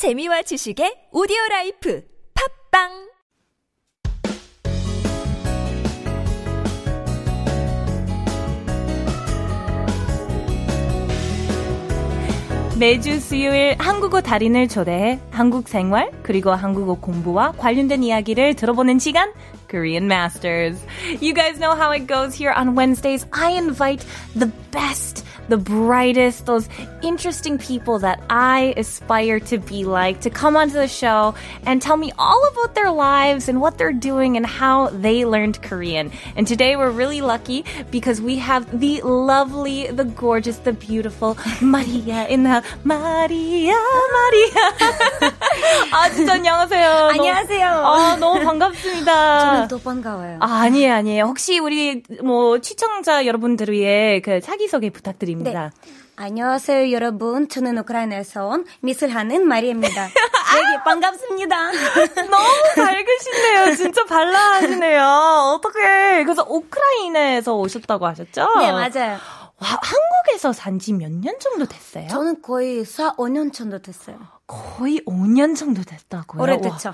재미와 지식의 오디오 life 팟빵 매주 수요일 한국어 달인을 초대해 한국 생활 그리고 한국어 공부와 관련된 이야기를 들어보는 시간 Korean Masters. You guys know how it goes here on Wednesdays. I invite the best the brightest, those interesting people that I aspire to be like to come onto the show and tell me all about their lives and what they're doing and how they learned Korean. And today we're really lucky because we have the lovely, the gorgeous, the beautiful Maria in the Maria, Maria. 아, 진짜 안녕하세요. 안녕하세요. 아, 너무 반갑습니다. 저는 또 반가워요. 아, 아니에요, 아니에요. 혹시 우리 뭐 시청자 여러분들을 위해 그 자기소개 부탁드립니다. 드립니다. 네. 안녕하세요, 여러분. 저는 우크라이나에서 온 미술하는 마리입니다. 되게 반갑습니다. 너무 밝으시네요. 진짜 발랄하시네요. 어떻게 그래서 우크라이나에서 오셨다고 하셨죠? 네, 맞아요. 와, 한국에서 산 지 몇 년 정도 됐어요? 저는 거의 4, 5년 정도 됐어요. 거의 5년 정도 됐다고요? 오래됐죠.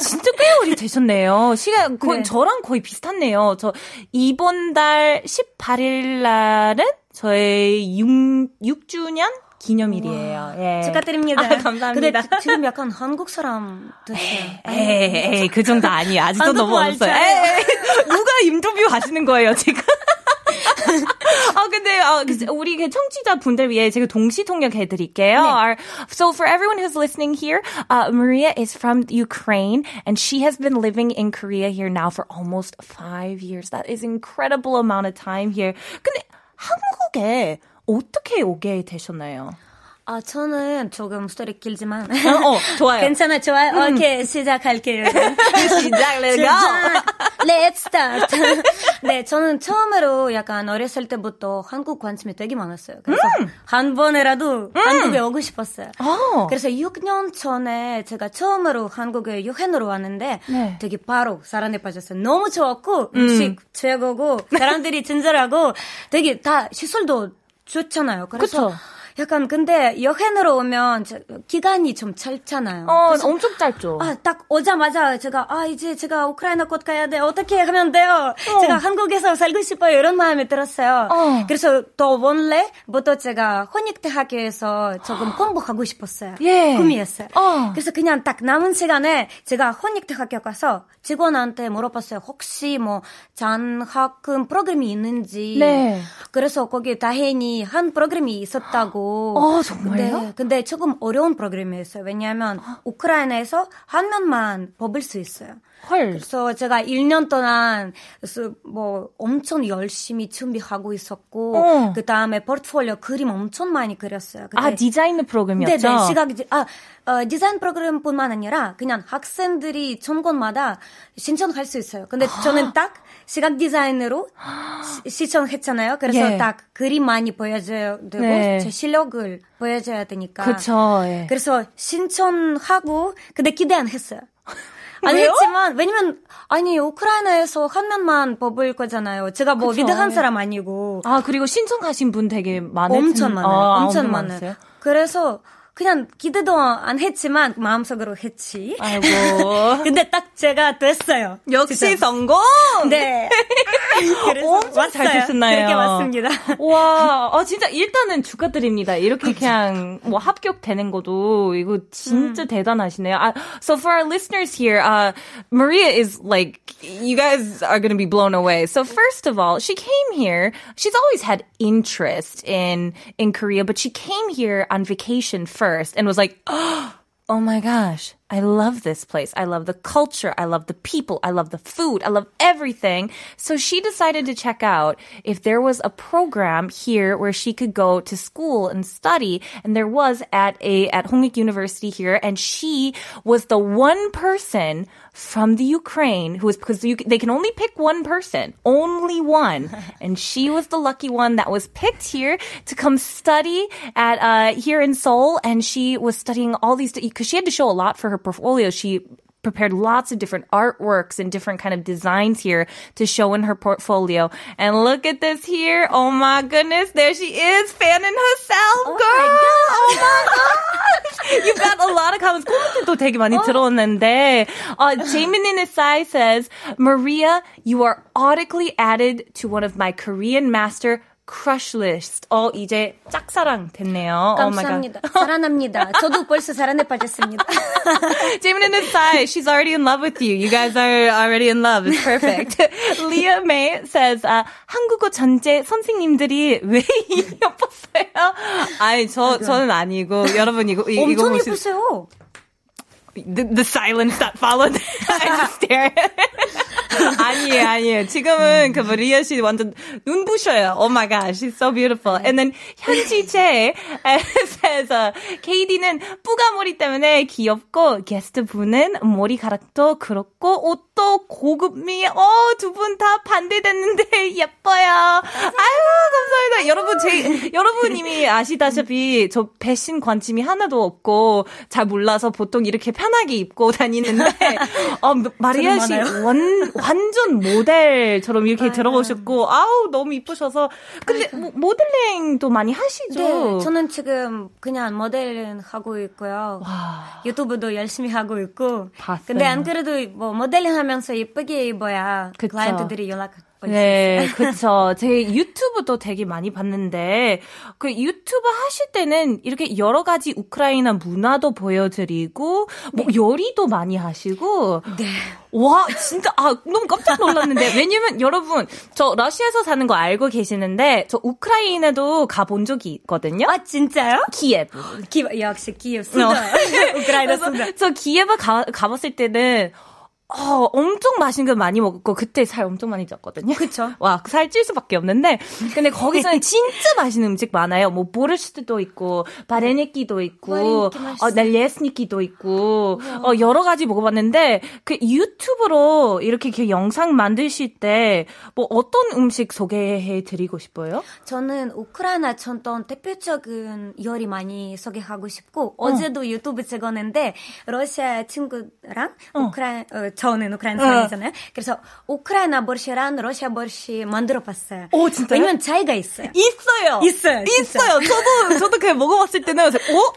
진짜 꽤 오래 되셨네요. 시간 거의 네. 저랑 거의 비슷하네요. 저 이번 달 18일 날은 저의 6, 6주년 기념일이에요. 예. 축하드립니다. 아, 감사합니다. 근데 지금 약간 한국 사람 됐어요. 그 정도 아니에요. 아직도 너무 어렸어요. 에이, 누가 인터뷰 하시는 거예요, 지금? 아 근데 어, 우리 그 청취자 분들 위해 제가 동시 통역해 드릴게요. 네. So for everyone who's listening here, uh, Maria is from Ukraine and she has been living in Korea here now for almost five years. That is incredible amount of time here. 근데 한국에 어떻게 오게 되셨나요? 아, 저는 조금 스토리 길지만. 어, 어 좋아요. 괜찮아, 좋아요. 음. 오케이, 시작할게요. 시작, let's go. Let's start. 네, 저는 처음으로 약간 어렸을 때부터 한국 관심이 되게 많았어요. 그래서 음. 한 번이라도 음. 한국에 오고 싶었어요. 오. 어. 그래서 6년 전에 제가 처음으로 한국에 유행으로 왔는데 네. 되게 바로 사랑에 빠졌어요. 너무 좋았고, 음식 음. 최고고, 사람들이 친절하고, 되게 다 시설도 좋잖아요. 그래서 그쵸? 약간 근데 여행으로 오면 기간이 좀 짧잖아요. 어, 엄청 짧죠. 아, 딱 오자마자 제가 아 이제 제가 우크라이나 곧 가야 돼. 어떻게 하면 돼요? 어. 제가 한국에서 살고 싶어요. 이런 마음이 들었어요. 어. 그래서 또 원래부터 제가 혼익대학교에서 조금 공부하고 싶었어요. 예. 꿈이었어요. 어. 그래서 그냥 딱 남은 시간에 제가 혼익대학교 가서 직원한테 물어봤어요. 혹시 뭐 장학금 프로그램이 있는지. 네. 그래서 거기 다행히 한 프로그램이 있었다고. 어, 정말요? 근데, 근데 조금 어려운 프로그램이었어요. 왜냐하면 우크라이나에서 한 명만 뽑을 수 있어요. 헐. 그래서 제가 1년 동안 뭐 엄청 열심히 준비하고 있었고 어. 그 다음에 포트폴리오 그림 엄청 많이 그렸어요. 아 디자인 프로그램이었죠? 네네 시각 아 어, 디자인 프로그램뿐만 아니라 그냥 학생들이 전공마다 신청할 수 있어요. 근데 저는 딱 시각 디자인으로 시, 청했잖아요 그래서 예. 딱 그림 많이 보여줘야 되고 네. 제 실력을 보여줘야 되니까. 그렇죠. 예. 그래서 신청하고 근데 기대 안 했어요. 아니 했지만 왜냐면 아니 우크라이나에서 한 명만 뽑을 거잖아요. 제가 뭐 그쵸. 위대한 사람 아니고. 아 그리고 신청하신 분 되게 많아요. 엄청 많아요. 아, 엄청 많아요. 그래서 그냥 기대도 안 했지만 마음속으로 했지. 아이고. 근데 딱 제가 됐어요. 역시 진짜. 성공. 네. 그래서 엄청 왔어요. 잘 됐었나요? 그렇게 왔습니다. 와, 어 진짜 일단은 축하드립니다. 이렇게 그냥 뭐 합격되는 것도 이거 진짜 음. 대단하시네요. Uh, so for our listeners here, uh, Maria is like you guys are going to be blown away. So first of all, she came here. She's always had interest in in Korea, but she came here on vacation first first and was like, oh my gosh, I love this place. I love the culture. I love the people. I love the food. I love everything. So she decided to check out if there was a program here where she could go to school and study. And there was at a, at Hongik University here. And she was the one person from the Ukraine who was, because you, they can only pick one person, only one. and she was the lucky one that was picked here to come study at, uh, here in Seoul. And she was studying all these, because she had to show a lot for her her portfolio, she prepared lots of different artworks and different kind of designs here to show in her portfolio. And look at this here. Oh my goodness, there she is fanning herself, Oh girl. my oh my gosh. You've got a lot of comments. 코멘트도 되게 많이 들어왔는데, uh, Jamin in his side says, Maria, you are automatically added to one of my Korean master crush list. 어, 이제 짝사랑 됐네요. Oh. 감사합니다. 사랑합니다. 저도 벌써 사랑에 빠졌습니다. Jamin in his side, she's already in love with you. You guys are already in love. It's perfect. Leah May says, 아, 한국어 전제 선생님들이 왜 예뻤어요? 아니, 저, 저는 아니고, 여러분 이거, 이- 이거 엄청 보시 예쁘세요. the, the silence that followed. I just stare. 아니에요, 아니에요. 지금은 그 리아 씨 완전 눈부셔요. Oh my gosh, she's so beautiful. And then says, uh, KD는 뿌가 머리 때문에 귀엽고 게스트 분은 머리카락도 그렇고 옷도 고급미. 어, 두 분 다 반대됐는데 예뻐요. 아유, 감사합니다. 여러분 제 여러분 이미 아시다시피 저 배신 관심이 하나도 없고 잘 몰라서 보통 이렇게 편하게 입고 다니는데 어, 마리아 씨 저는 완, 완전 모델처럼 이렇게 들어오셨고 아우 너무 이쁘셔서 근데 뭐, 모델링도 많이 하시죠? 네, 저는 지금 그냥 모델은 하고 있고요. 유튜브도 열심히 하고 있고. 봤어요. 근데 안 그래도 뭐 모델링 하면서 예쁘게 입어야 그쵸. 클라이언트들이 연락 올 네, 그쵸. 제 유튜브도 되게 많이 봤는데, 그 유튜브 하실 때는 이렇게 여러 가지 우크라이나 문화도 보여드리고, 뭐 요리도 많이 하시고, 네. 와, 진짜, 아, 너무 깜짝 놀랐는데. 왜냐면 여러분, 저 러시아에서 사는 거 알고 계시는데, 저 우크라이나도 가본 적이 있거든요. 아 진짜요? 키예브. 기, 역시 키예브 수도. 우크라이나 수도. 저 키예브 가, 가봤을 때는, 어, 엄청 맛있는 거 많이 먹었고, 그때 살 엄청 많이 쪘거든요. 그쵸. 와, 살 찔 수밖에 없는데, 근데 거기서는 진짜 맛있는 음식 많아요. 뭐, 보르시트도 있고, вареники도 있고. 어, налисники도 있고, 어, 여러 가지 먹어봤는데, 그 유튜브로 이렇게, 이렇게 영상 만드실 때, 뭐, 어떤 음식 소개해 드리고 싶어요? 저는 우크라이나 전통 대표적인 요리 많이 소개하고 싶고 어. 제도 유튜브 찍었는데 러시아 친구랑 우크라이나 어, 저는 우크라이나 사람이잖아요. 그래서 우크라이나 버시랑 러시아 버시 만들어 봤어요. 오, 진짜요? 왜냐면 차이가 있어요. 있어요. 있어요. 있어요. 저도 저도 그냥 먹어봤을 때는 어?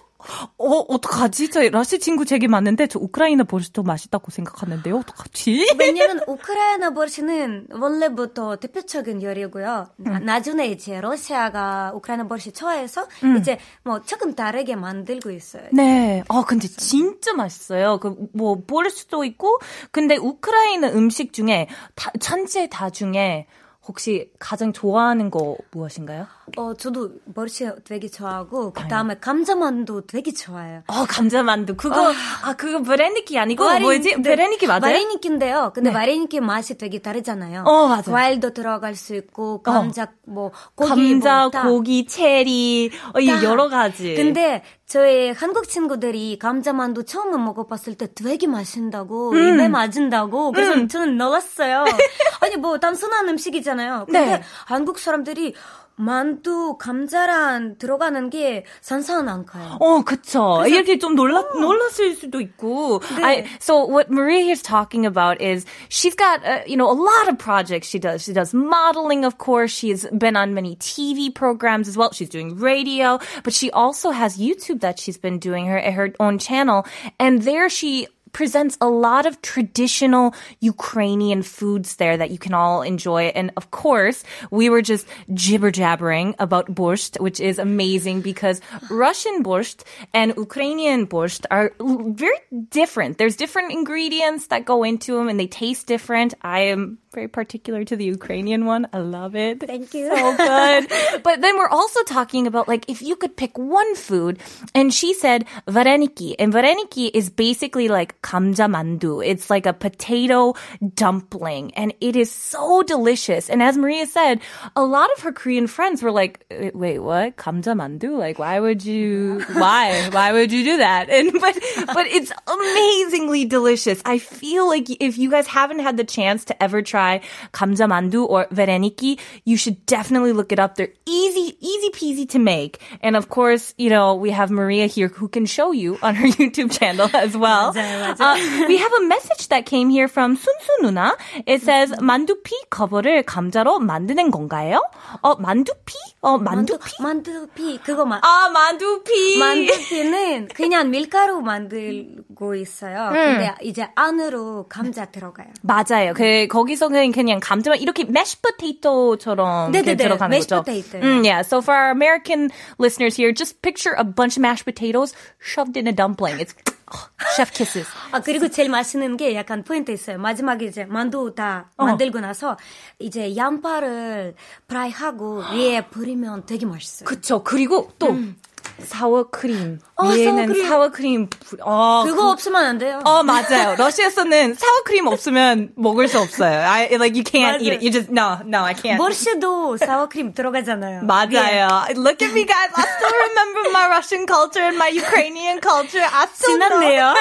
어, 어떡하지? 저 라시 친구 제게 맞는데 저 우크라이나 버시도 맛있다고 생각하는데요. 어떡하지? 왜냐면 우크라이나 버시는 원래부터 대표적인 요리고요. 나- 나중에 이제 러시아가 우크라이나 버시 좋아해서 이제 뭐 조금 다르게 만들고 있어요. 네. 아, 근데 진짜 맛있어요. 그, 뭐, 보르스도 있고, 근데 우크라이나 음식 중에, 다, 천재 다 중에, 혹시 가장 좋아하는 거 무엇인가요? 어, 저도 버시 되게 좋아하고 그 다음에 감자만두 되게 좋아해요. 어, 감자만두. 그거, 아, 그거 베레니키 아니고, 뭐지? 네, 베레니키 맞아요? 마레니키인데요. 근데 네. 마레니키 맛이 되게 다르잖아요. 어, 맞아요. 과일도 들어갈 수 있고 감자 뭐 고기 감자, 뭐 다. 고기, 체리, 어, 이 다. 여러 가지. 근데 저희 한국 친구들이 감자만두 처음 먹어봤을 때 되게 맛있다고 음. 입에 맞은다고 그래서 저는 놀랐어요. 아니 뭐 단순한 음식이잖아요. 근데 네. 한국 사람들이 만두 감자랑 들어가는 게 산산 안 가요. 어, 그쵸. 이렇게 좀 놀라, 놀랐을 수도 있고. I, so what Maria here's talking about is she's got, uh, you know, a lot of projects she does. She does modeling, of course. She's been on many TV programs as well. She's doing radio, but she also has YouTube that she's been doing her, her own channel. And there she presents a lot of traditional Ukrainian foods there that you can all enjoy. And of course, we were just jibber jabbering about borscht, which is amazing because Russian borscht and Ukrainian borscht are very different. There's different ingredients that go into them and they taste different. I am very particular to the Ukrainian one. I love it. Thank you. So good. but then we're also talking about like if you could pick one food, and she said vareniki, and vareniki is basically like kamja mandu. It's like a potato dumpling and it is so delicious. And as Maria said, a lot of her Korean friends were like, wait, what? Kamja mandu? Like, why would you, why? Why would you do that? And, but, but it's amazingly delicious. I feel like if you guys haven't had the chance to ever try kamja mandu or vereniki, you should definitely look it up. They're easy, easy peasy to make. And of course, you know, we have Maria here who can show you on her YouTube channel as well. Uh, we have a message that came here from 순수 누나. It says 만두피 커버를 감자로 만드는 건가요? 어 만두피? 어 만두피? 만두피 그거 만 아 만두피. 만두피는 그냥 밀가루 만들고 있어요. 음. 근데 이제 안으로 감자 들어가요. 맞아요. 그 거기서 그냥 그냥 감자만 이렇게 mashed potato처럼 네네네, 들어가는 mashed 거죠. potato. 음, yeah. So for our American listeners here, just picture a bunch of mashed potatoes shoved in a dumpling. It's chef kisses. 아 그리고 제일 맛있는 게 약간 포인트 있어요. 마지막에 이제 만두 다 어. 만들고 나서 이제 양파를 프라이하고 위에 뿌리면 되게 맛있어요. 그쵸. 그리고 또 사워크림. 어, 얘는 사워크림. 사워크림. 어, 그거 없으면 안 돼요. 어 맞아요. 러시아에서는 사워크림 없으면 먹을 수 없어요. I like you can't eat it. You just no no I can't. 머시도 사워크림 들어가잖아요. 맞아요. Look at me, guys. I still remember my Russian culture and my Ukrainian culture. I still know. 지났네요.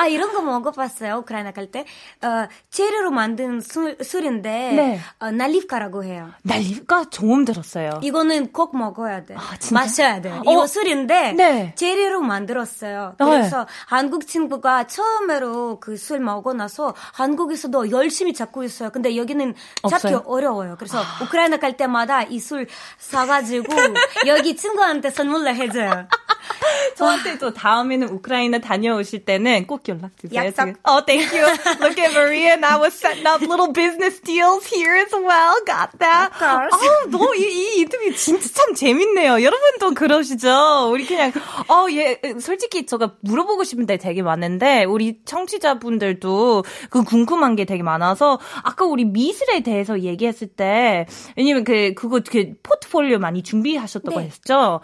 아 이런 거 먹어봤어요. 우크라이나 갈 때. 어, 재료로 만든 술, 술인데 네. 어, 날립가라고 해요. 날리가 처음 들었어요. 이거는 꼭 먹어야 돼. 아, 진짜? 마셔야 돼. 어. 이거 술인데 네. 재료로 만들었어요. 네. 그래서 한국 친구가 처음으로 그 술 먹고 나서 한국에서도 열심히 찾고 있어요. 근데 여기는 찾기 없어요? 어려워요. 그래서 우크라이나 갈 때마다 이 술 사가지고 여기 친구한테 선물로 해줘요. 저한테 또 다음에는 우크라이나 다녀오실 때는 꼭 연락 주세요. 약속. Oh, thank you. Look at Maria and I was setting up little business deals here as well. Got that. 아, 너 이, 이 인터뷰 진짜 참 재밌네요. 여러분도 그러시죠? 우리 그냥 어, 예, 솔직히 제가 물어보고 싶은 데 되게 많은데 우리 청취자분들도 그 궁금한 게 되게 많아서 아까 우리 미술에 대해서 얘기했을 때 왜냐면 그 그거 그 포트폴리오 많이 준비하셨다고 네. 했죠.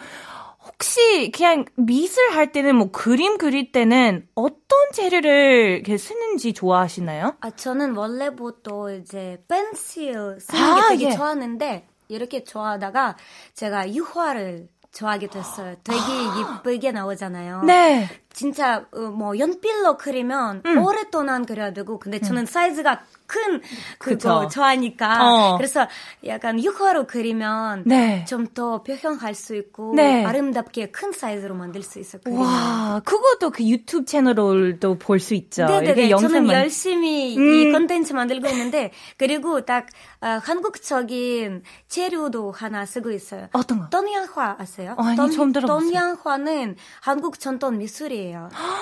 혹시 그냥 미술 할 때는 뭐 그림 그릴 때는 어떤 재료를 이렇게 쓰는지 좋아하시나요? 아, 저는 원래부터 이제 펜슬 쓰는 아, 게 되게 예. 좋아하는데 이렇게 좋아하다가 제가 유화를 좋아하게 됐어요. 되게 예쁘게 나오잖아요. 네. 진짜 어, 뭐 연필로 그리면 음. 오랫동안 그려야 되고 근데 저는 사이즈가 큰 그거 그쵸. 좋아하니까 어. 그래서 약간 유화로 그리면 네. 좀더 표현할 수 있고 네. 아름답게 큰 사이즈로 만들 수 있어. 그리면. 와, 그것도 그 유튜브 채널로도 볼 수 있죠. 네네네. 이렇게 저는 영상만. 열심히 이 음. 컨텐츠 만들고 있는데 그리고 딱 어, 한국적인 재료도 하나 쓰고 있어요. 어떤 거? 떤양화 아세요? 어, 아니, 처음 들어봤어요. 떤양화는 한국 전통 미술이에요.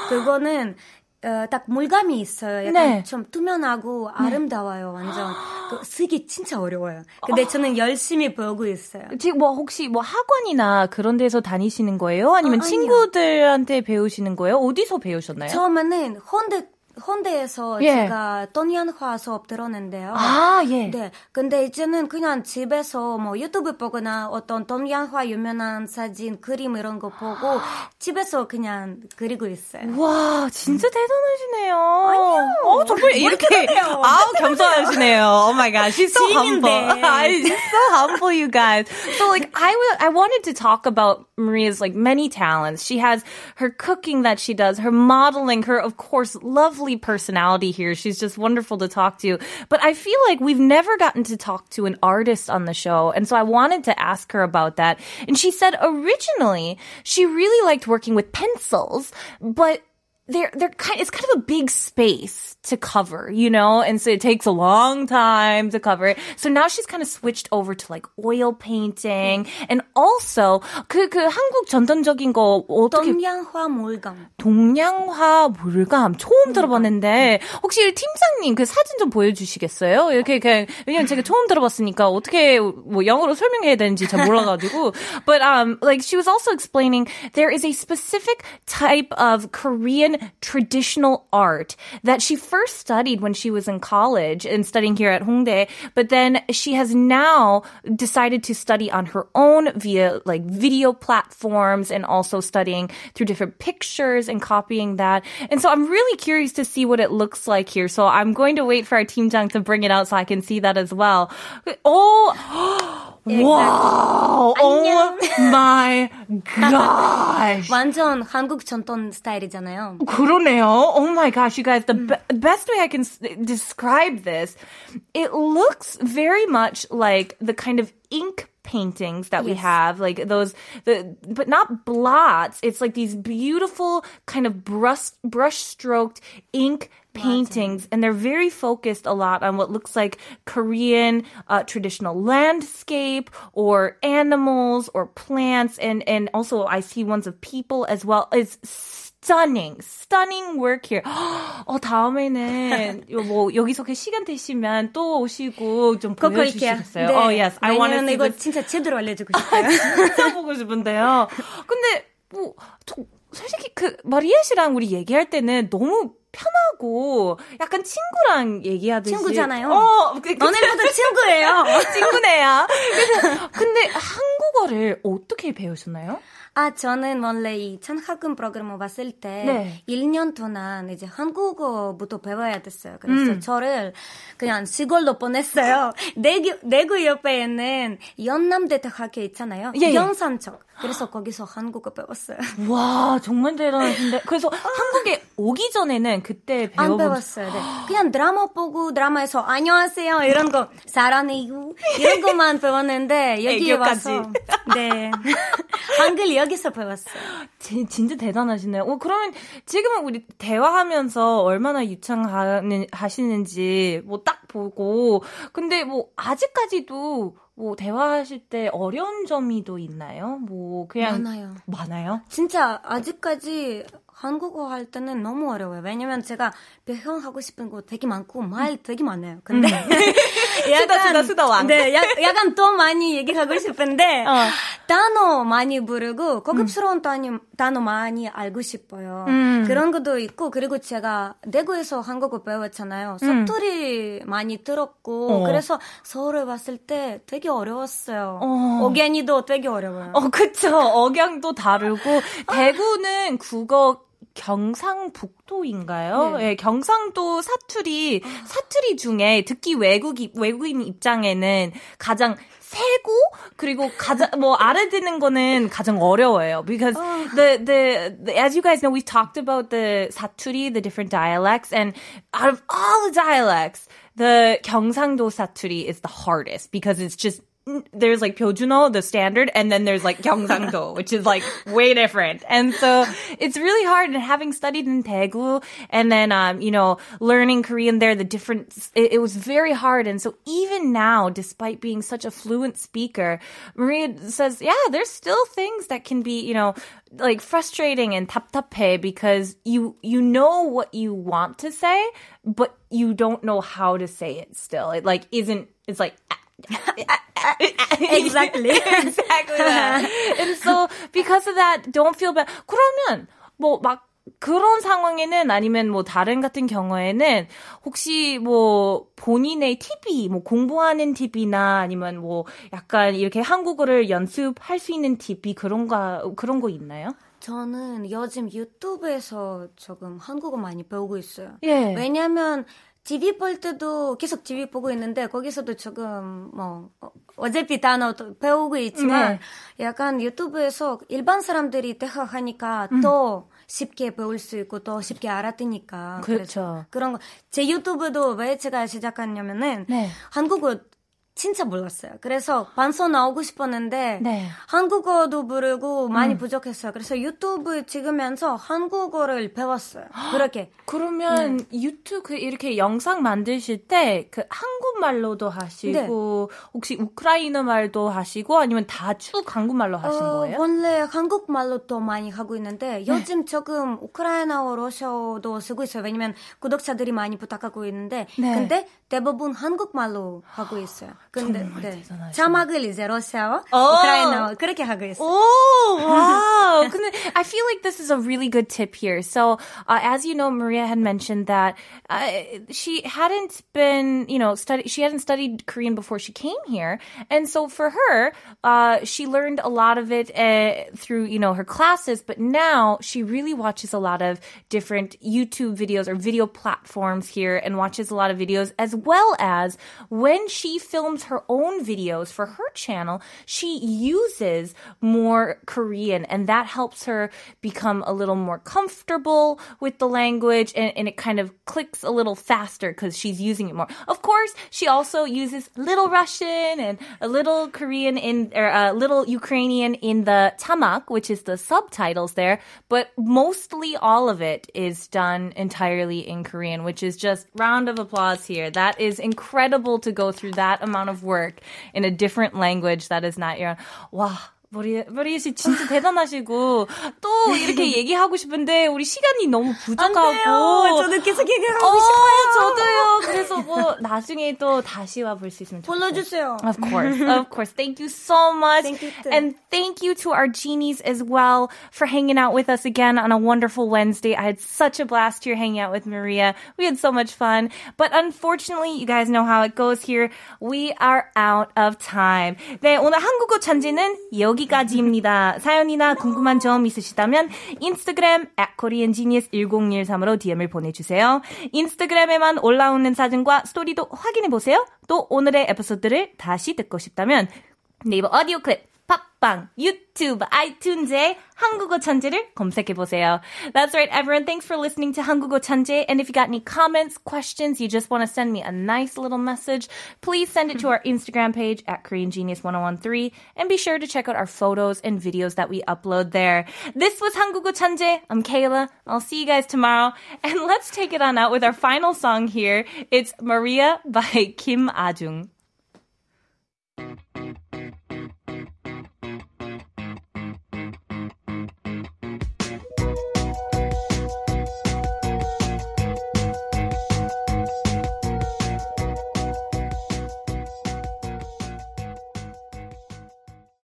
그거는 어, 딱 물감이 있어요. 약간 네. 좀 투명하고 아름다워요. 완전 그 쓰기 진짜 어려워요. 근데 저는 열심히 배우고 있어요. 지금 뭐 혹시 뭐 학원이나 그런 데서 다니시는 거예요? 아니면 어. 친구들한테 배우시는 거예요? 어디서 배우셨나요? 처음에는 혼대 혼대에서 예. 제가 떤양화 수업 들었는데요. 아, 예. 네. 근데 이제는 그냥 집에서 뭐 유튜브 보거나 어떤 동양화 유명한 사진, 그림 이런 거 보고 집에서 그냥 그리고 있어요. 와, 진짜 대단하시네요. 아니요. 어, 정말 이렇게, 아우, 겸손하시네요. Oh my god, she's so humble. she's so humble, you guys. So like, I w- I wanted to talk about Maria's like many talents. She has her cooking that she does, her modeling, her, of course, lovely personality here. She's just wonderful to talk to. But I feel like we've never gotten to talk to an artist on the show. And so I wanted to ask her about that. And she said originally she really liked working with pencils, but they're they're kind it's kind of a big space to cover, you know, and so it takes a long time to cover it. So now she's kind of switched over to like oil painting and also 그 그 한국 전통적인 거 어떻게 동양화 물감. 동양화 물감 처음 들어봤는데 혹시 팀장님 그 사진 좀 보여주시겠어요? 이렇게 그냥 왜냐면 제가 처음 들어봤으니까 어떻게 뭐 영어로 설명해야 되는지 잘 몰라가지고. But um, like she was also explaining there is a specific type of Korean traditional art that she first studied when she was in college and studying here at Hongdae, but then she has now decided to study on her own via like video platforms and also studying through different pictures and copying that. And so I'm really curious to see what it looks like here. So I'm going to wait for our team jang to bring it out so I can see that as well. Oh, wow. Oh my gosh. 완전 한국 전통 스타일이잖아요. 그러네요. Oh my gosh, you guys, the be- best way I can s- describe this, it looks very much like the kind of ink paintings that we Yes. have, like those, the but not blots. It's like these beautiful kind of brush brush stroked ink paintings and they're very focused a lot on what looks like Korean uh, traditional landscape or animals or plants and and also I see ones of people as well. It's stunning, stunning work here. 어 다음에는 요뭐 여기서 그 시간 되시면 또 오시고 좀. 보여주시겠어요? Oh yes, I want to 이거 this. 진짜 제대로 알려주고 싶어요. 진짜 보고 싶은데요. 근데 뭐 저, 솔직히 그 마리아 씨랑 우리 얘기할 때는 너무 편하고 약간 친구랑 얘기하듯이 친구잖아요. 어, 그, 그, 너네보다 친구예요. 친구네요. 그래서 근데 한 국어를 어떻게 배우셨나요? 아, 저는 원래 이 찬학금 프로그램을 봤을 때 네. 1년 동안 이제 한국어부터 배워야 됐어요. 그래서 저를 그냥 시골로 보냈어요. 내구, 내구 옆에 있는 연남대학교 있잖아요. 예, 예. 영산쪽. 그래서 거기서 한국어 배웠어요. 와 정말 대단하신데 그래서 한국에 오기 전에는 그때 안 배워본 배웠어요. 네. 그냥 드라마 보고 드라마에서 안녕하세요 이런 거 사랑해요 이런 것만 배웠는데 여기 애교까지. 와서 네 한글 여기서 배웠어요. 지- 진짜 대단하시네요. 어, 그러면 지금은 우리 대화하면서 얼마나 유창하시는지 뭐 딱 보고, 근데 뭐 아직까지도 뭐 대화하실 때 어려운 점이 또 있나요? 뭐 그냥 많아요. 많아요? 진짜 아직까지 한국어 할 때는 너무 어려워요. 왜냐면 제가 표현하고 싶은 거 되게 많고 말 되게 많아요. 근데 수다, 수다, 수다 왕. 네, 약, 약간 더 많이 얘기하고 싶은데 어. 단어 많이 부르고 고급스러운 단어, 단어 많이 알고 싶어요. 음. 그런 것도 있고 그리고 제가 대구에서 한국어 배웠잖아요. 사투리 많이 들었고 어. 그래서 서울에 왔을 때 되게 어려웠어요. 어. 어견이도 되게 어려워요. 어, 그쵸. 억양도 다르고, 대구는 국어 경상북도인가요? 네. 예, 경상도 사투리, 사투리 중에 듣기 외국이, 외국인 입장에는 가장 세고, 그리고 가장, 뭐, 알아듣는 거는 가장 어려워요. Because the, the, the, as you guys know, we've talked about the 사투리, the different dialects, and out of all the dialects, the 경상도 사투리 is the hardest because it's just there's like 표준어, the standard, and then there's like 경상도, which is like way different. And so it's really hard. And having studied in Daegu and then, um, you know, learning Korean there, the different, it, it was very hard. And so even now, despite being such a fluent speaker, Maria says, yeah, there's still things that can be, you know, like frustrating and 답답해 because you, you know what you want to say, but you don't know how to say it still. It like isn't, it's like, Exactly. exactly and so because of that, don't feel bad. 그러면 뭐막 그런 상황에는 아니면 뭐 다른 같은 경우에는 혹시 뭐 본인의 팁이 뭐 공부하는 팁이나 아니면 뭐 약간 이렇게 한국어를 연습할 수 있는 팁이 그런 거 그런 거 있나요? 저는 요즘 유튜브에서 조금 한국어 많이 배우고 있어요. 예. 왜냐면 TV 볼 때도 계속 TV 보고 있는데 거기서도 조금 뭐 어, 어차피 단어 도 배우고 있지만 약간 유튜브에서 일반 사람들이 대화하니까 더 쉽게 배울 수 있고 더 쉽게 알아듣니까 그렇죠. 그런 거 제 유튜브도 왜 제가 시작했냐면은 네. 한국어 진짜 몰랐어요. 그래서 방송 나오고 싶었는데 네. 한국어도 부르고 많이 부족했어요. 그래서 유튜브 찍으면서 한국어를 배웠어요. 그렇게. 그러면 유튜브 이렇게 영상 만드실 때 그 한국말로도 하시고 혹시 우크라이나 말도 하시고 아니면 다쭉 한국말로 하신 어, 거예요? 원래 한국말로 더 많이 하고 있는데 요즘 조금 우크라이나어 러시아어도 쓰고 있어요. 왜냐면 구독자들이 많이 부탁하고 있는데 네. 근데 대부분 한국말로 하고 있어요. 근데 정말 네. 대단하시네. 자막을 이제 러시아어, 어. 우크라이나어 그렇게 하고 있어요. Oh, wow. 근데 I feel like this is a really good tip here. So, uh, as you know, Maria had mentioned that uh, she hadn't been, you know, study, she hadn't studied Korean before she came here. And so for her, uh, she learned a lot of it uh, through, you know, her classes, but now she really watches a lot of different YouTube videos or video platforms here and watches a lot of videos as well as when she films her own videos for her channel, she uses more Korean and that helps her become a little more comfortable with the language and, and it kind of clicks a little faster because she's using it more. Of course, she also uses little Russian and a little Korean in, or a little Ukrainian in the tamak, which is the subtitles there, but mostly all of it is done entirely in Korean, which is just round of applause here. That is incredible to go through that amount of work in a different language that is not your, wow. 머리, 머리 씨 진짜 대단하시고, 또 이렇게 얘기하고 싶은데, 우리 시간이 너무 부족하고. 저도 계속 얘기하고 어, 싶어요. 저도요. 그래서 뭐, 나중에 또 다시 와볼 수 있으면 좋겠어요. 불러주세요. Of course, of course. Thank you so much. Thank you too. And thank you to our genies as well for hanging out with us again on a wonderful Wednesday. I had such a blast here hanging out with Maria. We had so much fun. But unfortunately, you guys know how it goes here. We are out of time. 네, 오늘 한국어 천재는 여기 까지입니다. 사연이나 궁금한 점 있으시다면 인스타그램 at koreangenius1013으로 DM을 보내주세요. 인스타그램에만 올라오는 사진과 스토리도 확인해 보세요. 또 오늘의 에피소드를 다시 듣고 싶다면 네이버 오디오 클립, 팟빵, 유튜브, 아이튠즈에 한국어 천재를 검색해보세요. That's right, everyone. Thanks for listening to 한국어 천재. And if you got any comments, questions, you just want to send me a nice little message, please send it to our Instagram page at Korean Genius 1013 and be sure to check out our photos and videos that we upload there. This was 한국어 천재. I'm Kayla. I'll see you guys tomorrow. And let's take it on out with our final song here. It's Maria by Kim Ajung.